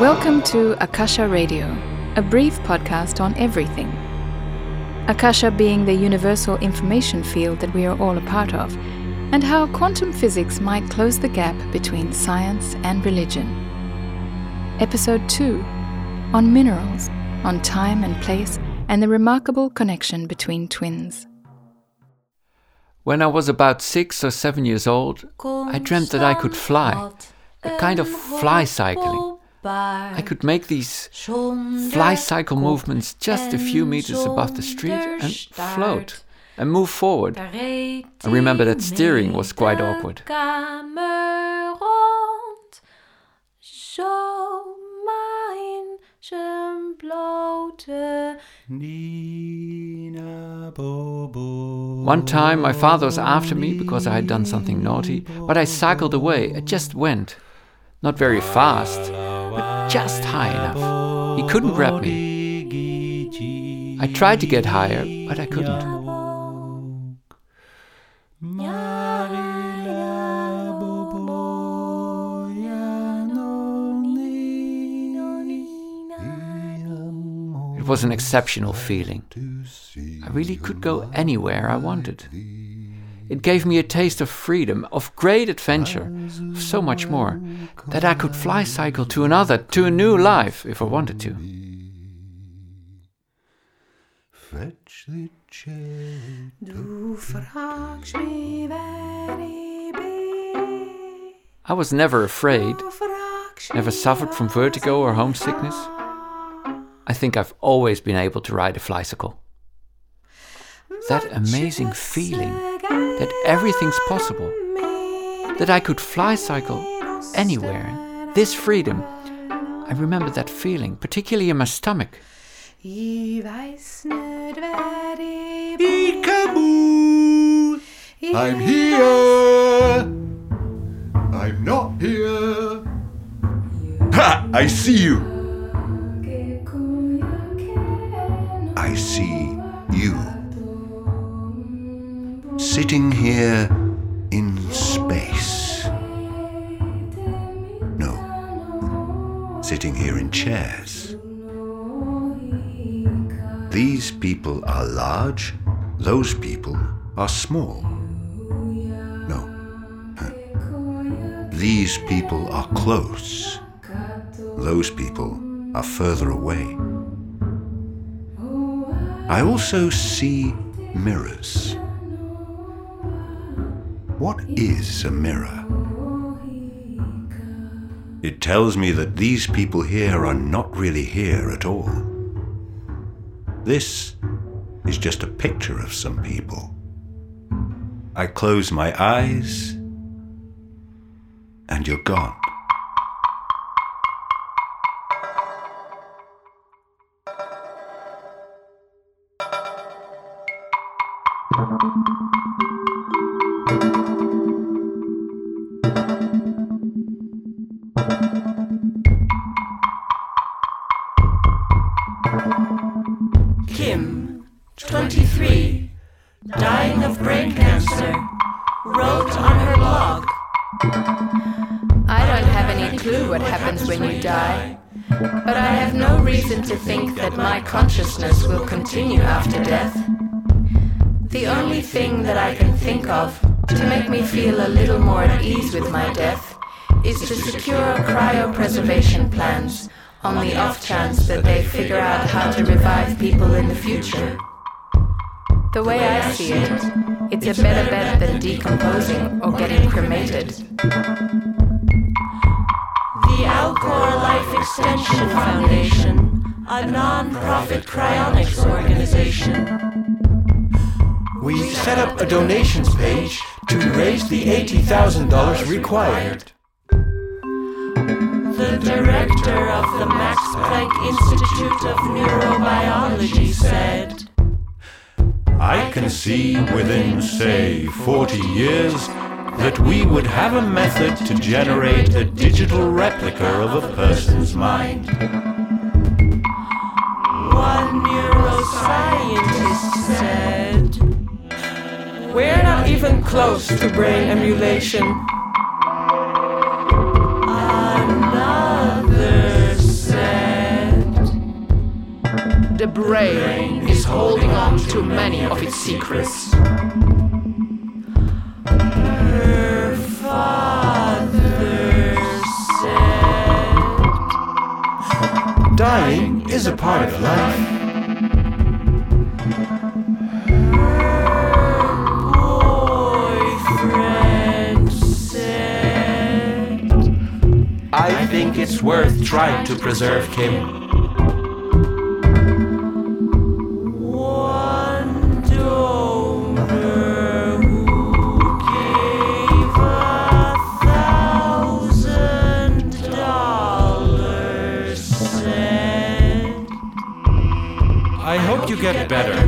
Welcome to Akasha Radio, a brief podcast on everything. Akasha being the universal information field that we are all a part of, and how quantum physics might close the gap between science and religion. Episode 2 on minerals, on time and place, and the remarkable connection between twins. When I was about six or seven years old, I dreamt that I could fly, a kind of fly cycling. I could make these fly cycle movements just a few meters above the street and float and move forward. I remember that steering was quite awkward. One time my father was after me because I had done something naughty, but I cycled away. It just went. Not very fast, but just high enough. He couldn't grab me. I tried to get higher, but I couldn't. Was an exceptional feeling. I really could go anywhere I wanted. It gave me a taste of freedom, of great adventure, of so much more, that I could fly cycle to another, to a new life, if I wanted to. I was never afraid, never suffered from vertigo or homesickness. I think I've always been able to ride a flycycle. That amazing feeling that everything's possible, that I could fly cycle anywhere. This freedom, I remember that feeling, particularly in my stomach. Peekaboo! I'm here! I'm not here! Ha! I see you! I see you. Sitting here in space. No. Sitting here in chairs. These people are large, those people are small. No. These people are close, those people are further away. I also see mirrors. What is a mirror? It tells me that these people here are not really here at all. This is just a picture of some people. I close my eyes, and you're gone. Continue after death. The only thing that I can think of to make me feel a little more at ease with my death is to secure cryopreservation plans on the off chance that they figure out how to revive people in the future. The way I see it, it's a better bet than decomposing or getting cremated. The Alcor Life Extension Foundation, a non-profit cryonics organization. We set up a donations page to raise the $80,000 required. The director of the Max Planck Institute of Neurobiology said, I can see within, say, 40 years that we would have a method to generate a digital replica of a person's mind. One neuroscientist said, We're not even close to brain emulation. Another said. The brain is holding on to many of its secrets. Her father said. Dying is a part of life. I think it's worth trying to preserve Kim. Get better,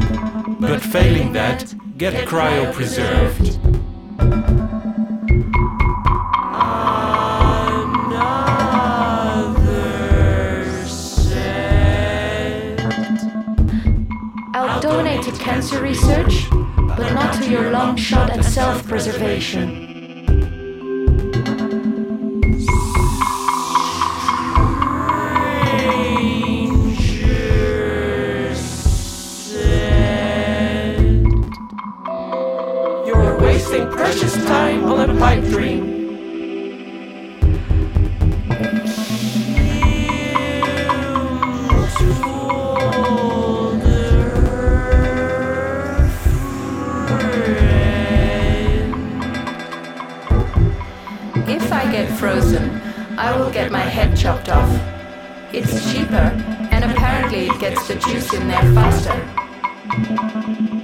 but failing that, get cryopreserved. I'll donate to cancer research, but not to your long shot at self preservation. There faster.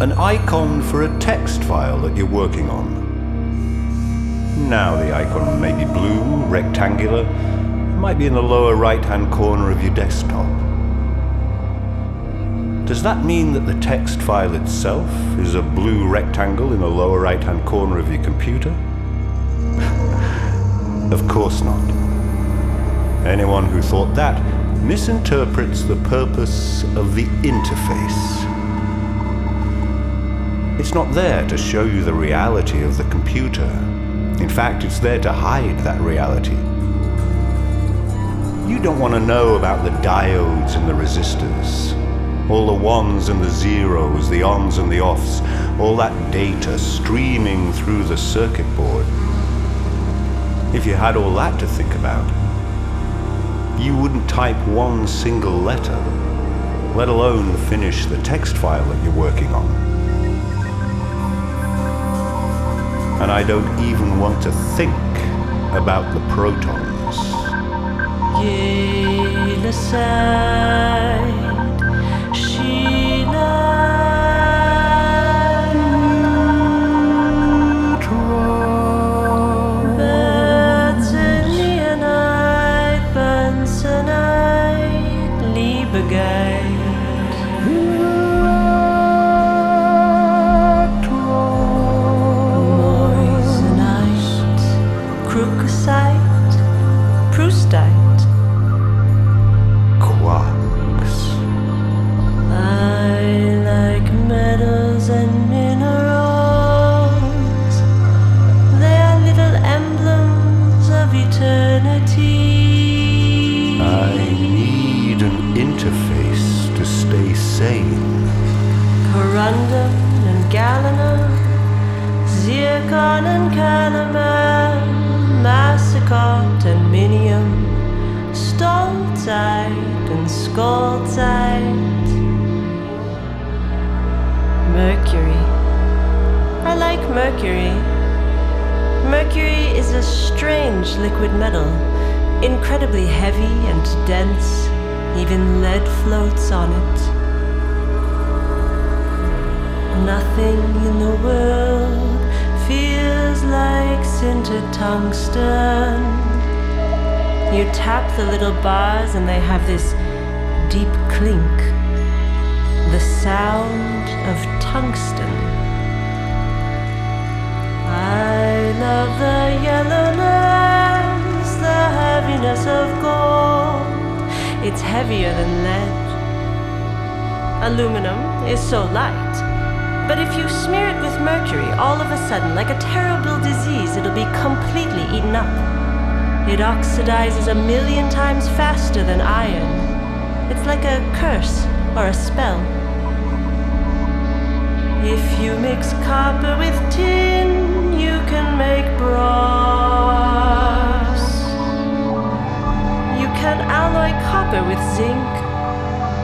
An icon for a text file that you're working on. Now the icon may be blue, rectangular, it might be in the lower right hand corner of your desktop. Does that mean that the text file itself is a blue rectangle in the lower right hand corner of your computer? of course not. Anyone who thought that misinterprets the purpose of the interface. It's not there to show you the reality of the computer. In fact, it's there to hide that reality. You don't want to know about the diodes and the resistors, all the ones and the zeros, the ons and the offs, all that data streaming through the circuit board. If you had all that to think about, you wouldn't type one single letter, let alone finish the text file that you're working on. And I don't even want to think about the protons. Crookosite, Proustite. Even lead floats on it. Nothing in the world feels like sintered tungsten. You tap the little bars and they have this deep clink, the sound of tungsten. I love the yellowness, the heaviness of gold. It's heavier than lead. Aluminum is so light. But if you smear it with mercury, all of a sudden, like a terrible disease, it'll be completely eaten up. It oxidizes a million times faster than iron. It's like a curse or a spell. If you mix copper with tin, you can make brass. Can alloy copper with zinc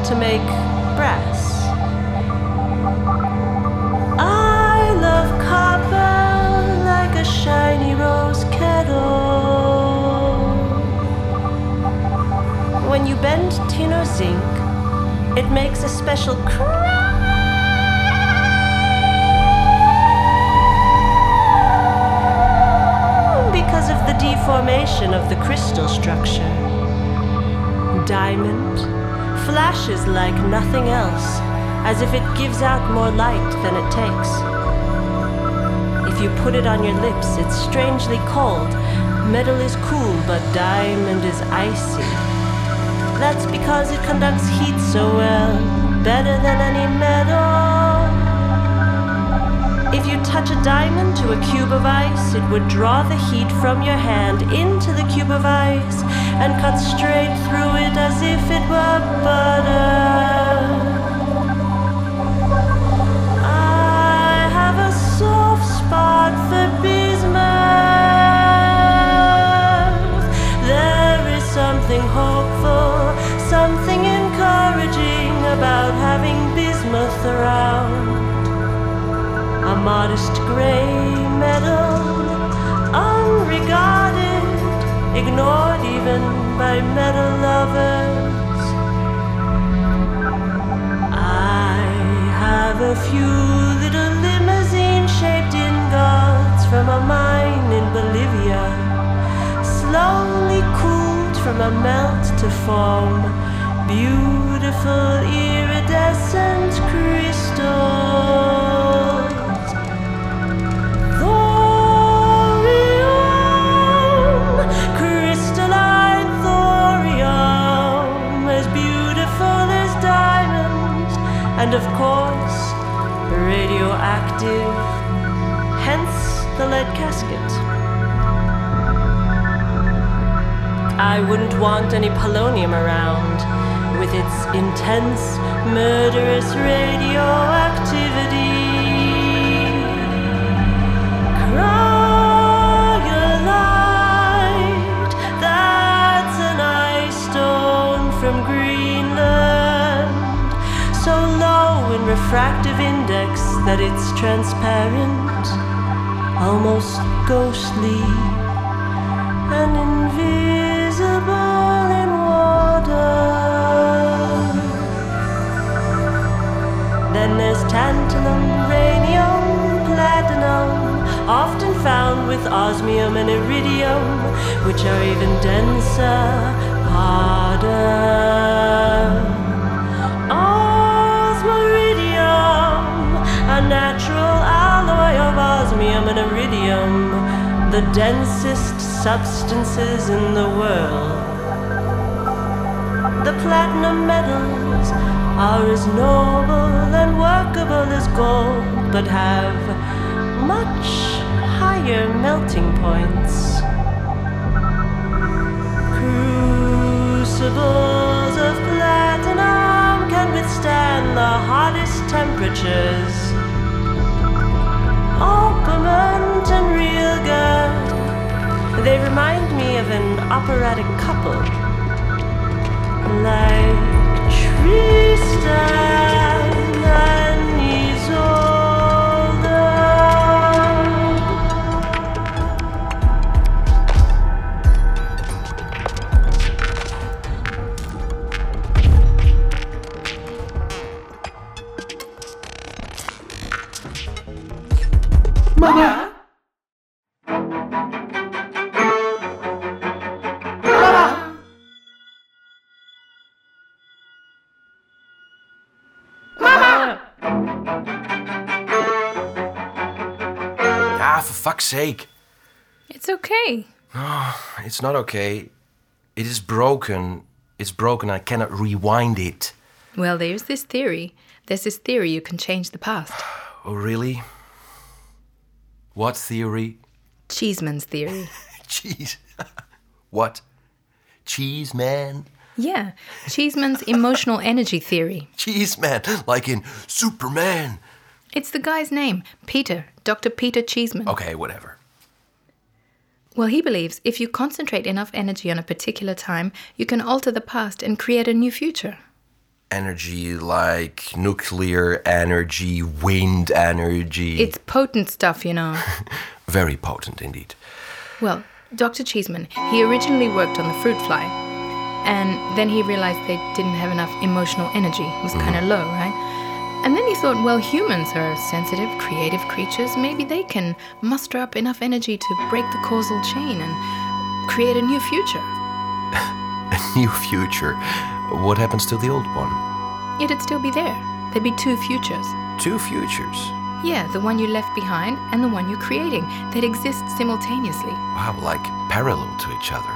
to make brass. I love copper like a shiny rose kettle. When you bend tin or zinc, it makes a special cry because of the deformation of the crystal structure. Diamond flashes like nothing else, as if it gives out more light than it takes. If you put it on your lips, it's strangely cold. Metal is cool, but diamond is icy. That's because it conducts heat so well, better than any metal. If you touch a diamond to a cube of ice, it would draw the heat from your hand into the cube of ice and cut straight through it as if it were butter. I have a soft spot for bismuth. There is something hopeful, something encouraging about having bismuth around. A modest gray metal, unregarded, ignored even by metal lovers. I have a few little limousine shaped ingots from a mine in Bolivia, slowly cooled from a melt to form beautiful iridescent crystals. And of course, radioactive, hence the lead casket. I wouldn't want any polonium around with its intense, murderous radioactivity. Refractive index that it's transparent, almost ghostly and invisible in water. Then there's tantalum, radium, platinum, often found with osmium and iridium, which are even denser, harder. The densest substances in the world. The platinum metals are as noble and workable as gold, but have much higher melting points. Crucibles of platinum can withstand the hottest temperatures. Opperman and They remind me of an operatic couple. Like Tristan and Isolde. Fuck's sake. It's okay. No, it's not okay. It is broken. It's broken. I cannot rewind it. Well, there's this theory. There's this theory you can change the past. Oh, really? What theory? Cheeseman's theory. Cheese. what? Cheese man? Yeah, Cheeseman's emotional energy theory. Cheese man, like in Superman. It's the guy's name, Peter, Dr. Peter Cheeseman. Okay, whatever. Well, he believes if you concentrate enough energy on a particular time, you can alter the past and create a new future. Energy like nuclear energy, wind energy. It's potent stuff, you know. very potent indeed. Well, Dr. Cheeseman, he originally worked on the fruit fly, and then he realized they didn't have enough emotional energy. It was mm-hmm. kind of low, right? And then he thought, well, humans are sensitive, creative creatures. Maybe they can muster up enough energy to break the causal chain and create a new future. A new future. What happens to the old one? It'd still be there. There'd be two futures. Two futures. Yeah, the one you left behind and the one you're creating. They'd exist simultaneously. Wow, like parallel to each other.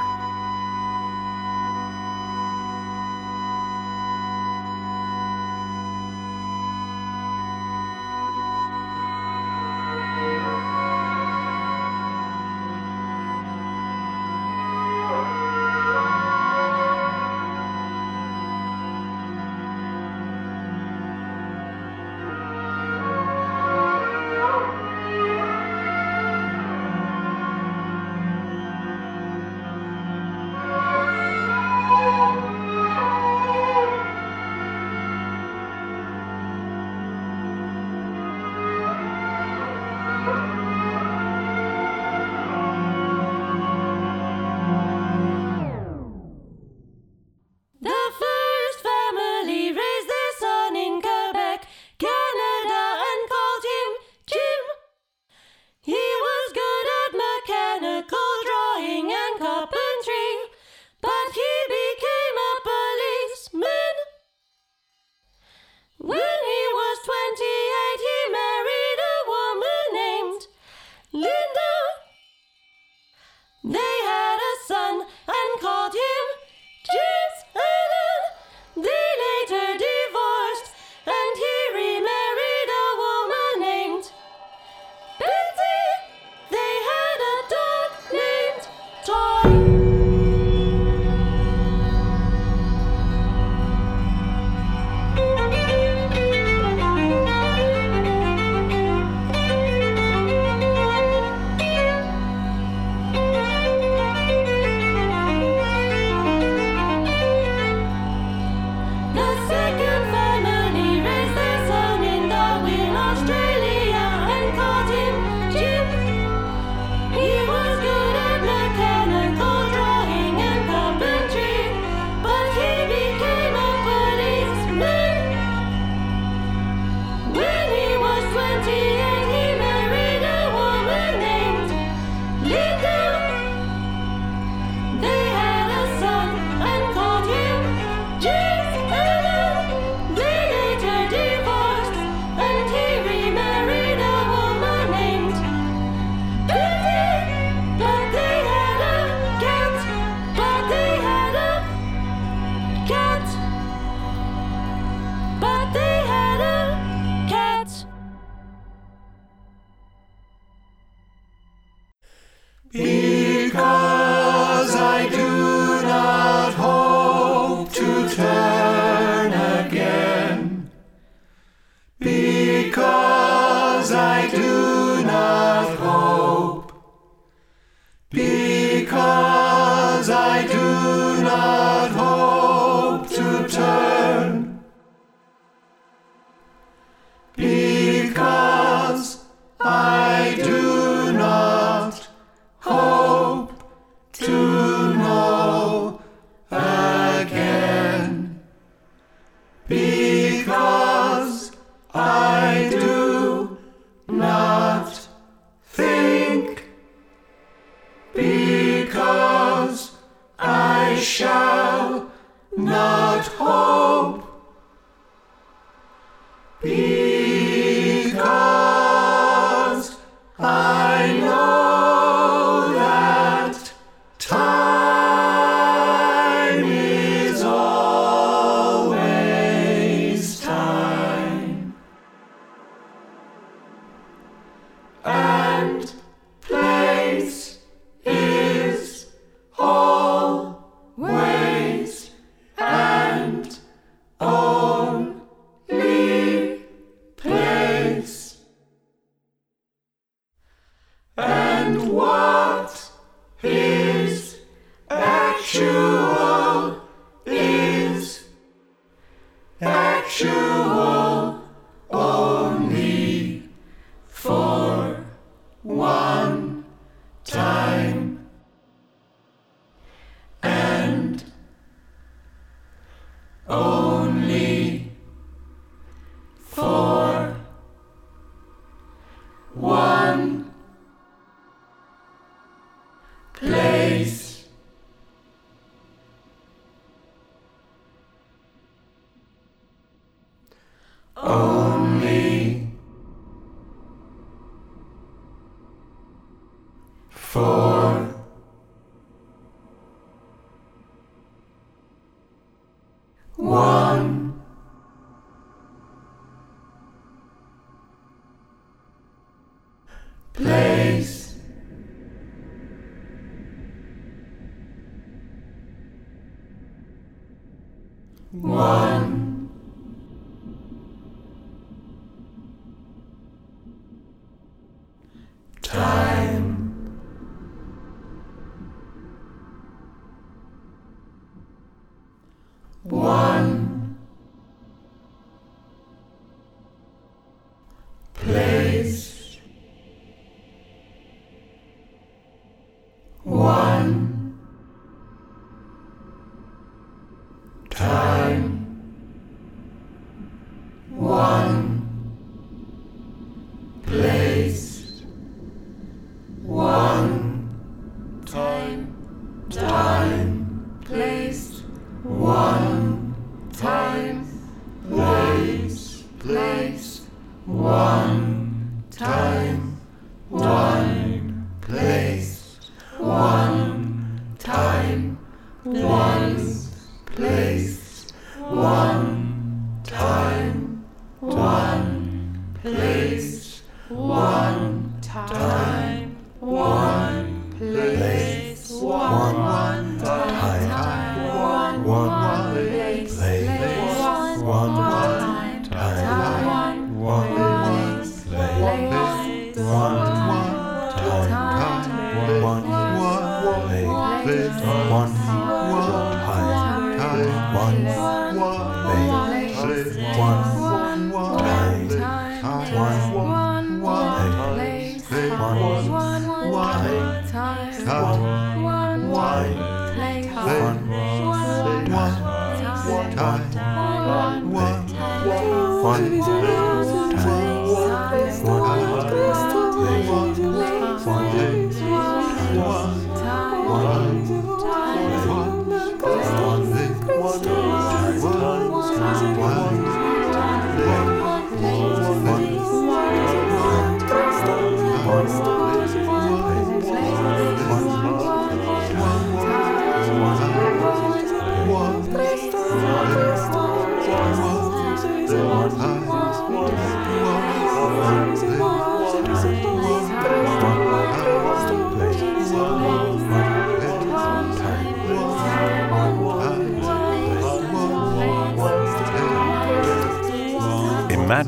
是我 One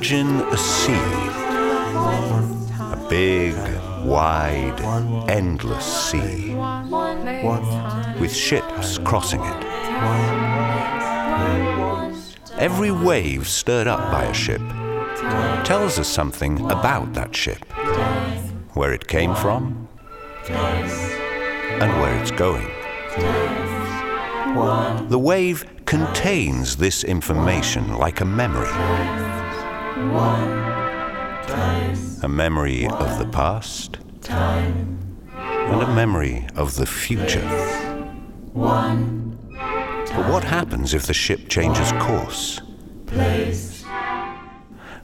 Imagine a sea. A big, wide, endless sea. With ships crossing it. Every wave stirred up by a ship tells us something about that ship. Where it came from and where it's going. The wave contains this information like a memory. A memory of the past. And a memory of the future. But what happens if the ship changes course?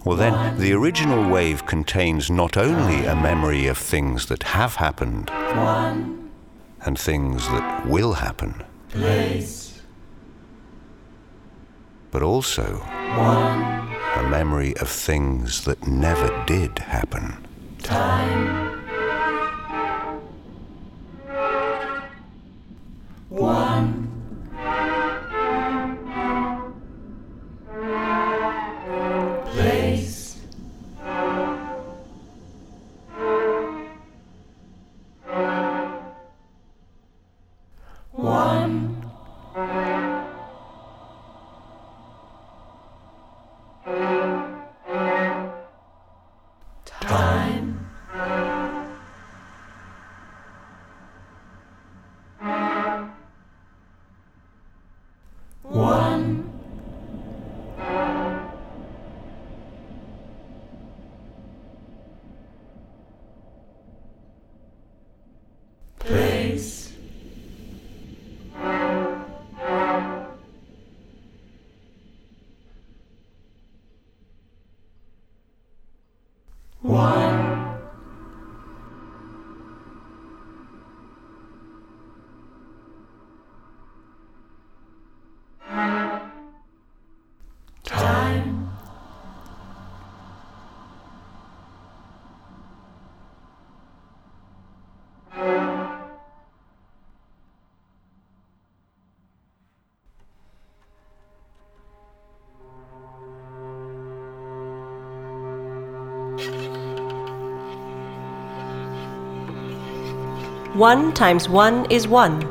Well, then, the original wave contains not only a memory of things that have happened and things that will happen, but also a memory of things that never did happen. Time. One. One. 1 times 1 is 1.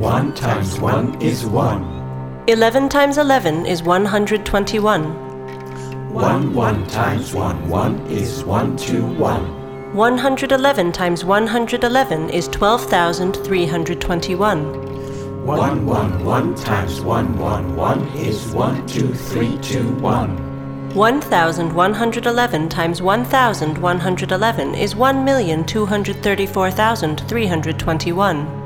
1 times 1 is 1. 11 times 11 is 121. 1 1 times 1 1 is 121. 111 times 111 is 12,321. 1 1 1 times 1 1 1 is 12321. 1,111 times 1,111 is 1,234,321.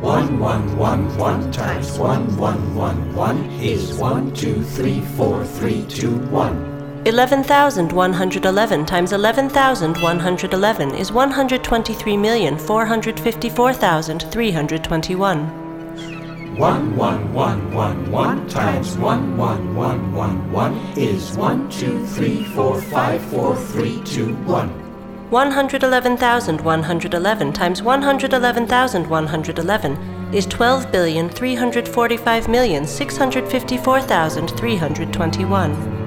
One one one one times one one one one is one two three four three two one. 11,111 times 11,111 is 123,454,321. One one one one one times one one one one one is one two three four five four three two one. 111,111 times 111,111 is 12,345,654,321. One one one one one one times I woke one, up. One one one one one I woke is up one,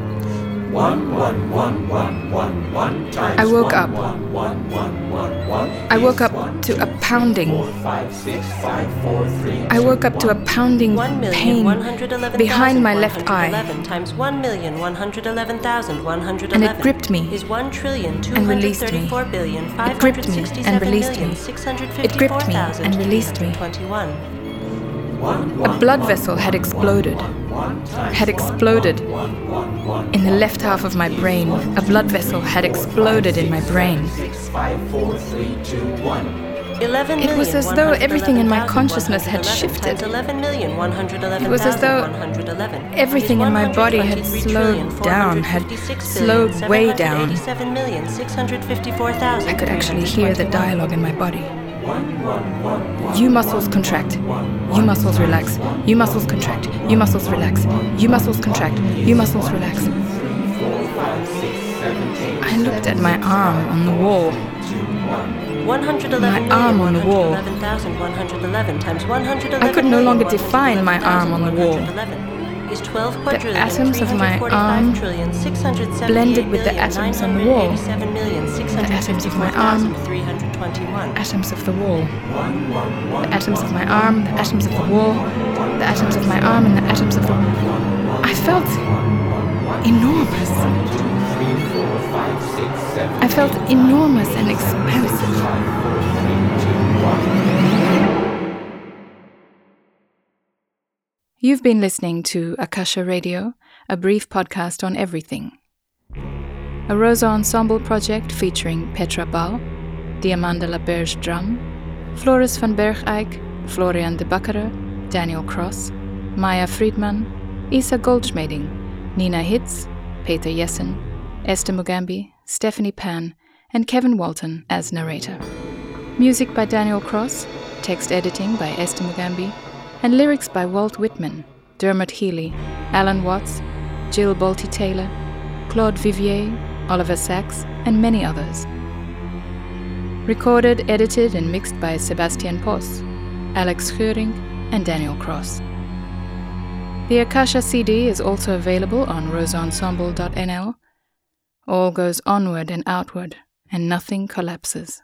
to a pounding. four, five, six, five, four, three, I woke up to a pounding pain behind my left eye. And it gripped me is 1 trillion and released me. It gripped me and released me. It gripped me and released me. A blood vessel had exploded. Had exploded in the left half of my brain. A blood vessel had exploded in my brain. Six, five, four, three, two, one. It was as though everything in my consciousness had shifted. It was as though everything in my body had slowed down, had slowed way down. I could actually hear the dialogue in my body. You muscles contract. You muscles relax. You muscles contract. You muscles relax. You muscles contract. You muscles relax. I looked at my arm on the wall. 111 My arm on the wall. I could no longer define my arm on the wall. The atoms of my arm blended with the atoms on the wall. The atoms of my arm, atoms of the wall. The atoms of my arm, the atoms of the wall, the atoms of my arm, and the atoms of the. Wall. I felt enormous. I felt enormous and expansive. You've been listening to Akasha Radio, a brief podcast on everything. A Rosa Ensemble project featuring Petra Bal, Diamanda La Berge Dramm, Floris van Bergijk, Florian de Backere, Daniel Cross, Maya Friedman, Isa Goldschmeding, Nina Hitz, Peter Jessen, Esther Mugambi, Stephanie Pan, and Kevin Walton as narrator. Music by Daniel Cross, text editing by Esther Mugambi, and lyrics by Walt Whitman, Dermot Healy, Alan Watts, Jill Bolte Taylor, Claude Vivier, Oliver Sacks, and many others. Recorded, edited, and mixed by Sebastian Poss, Alex Scheuring, and Daniel Cross. The Akasha CD is also available on rosaensemble.nl. All goes onward and outward, and nothing collapses.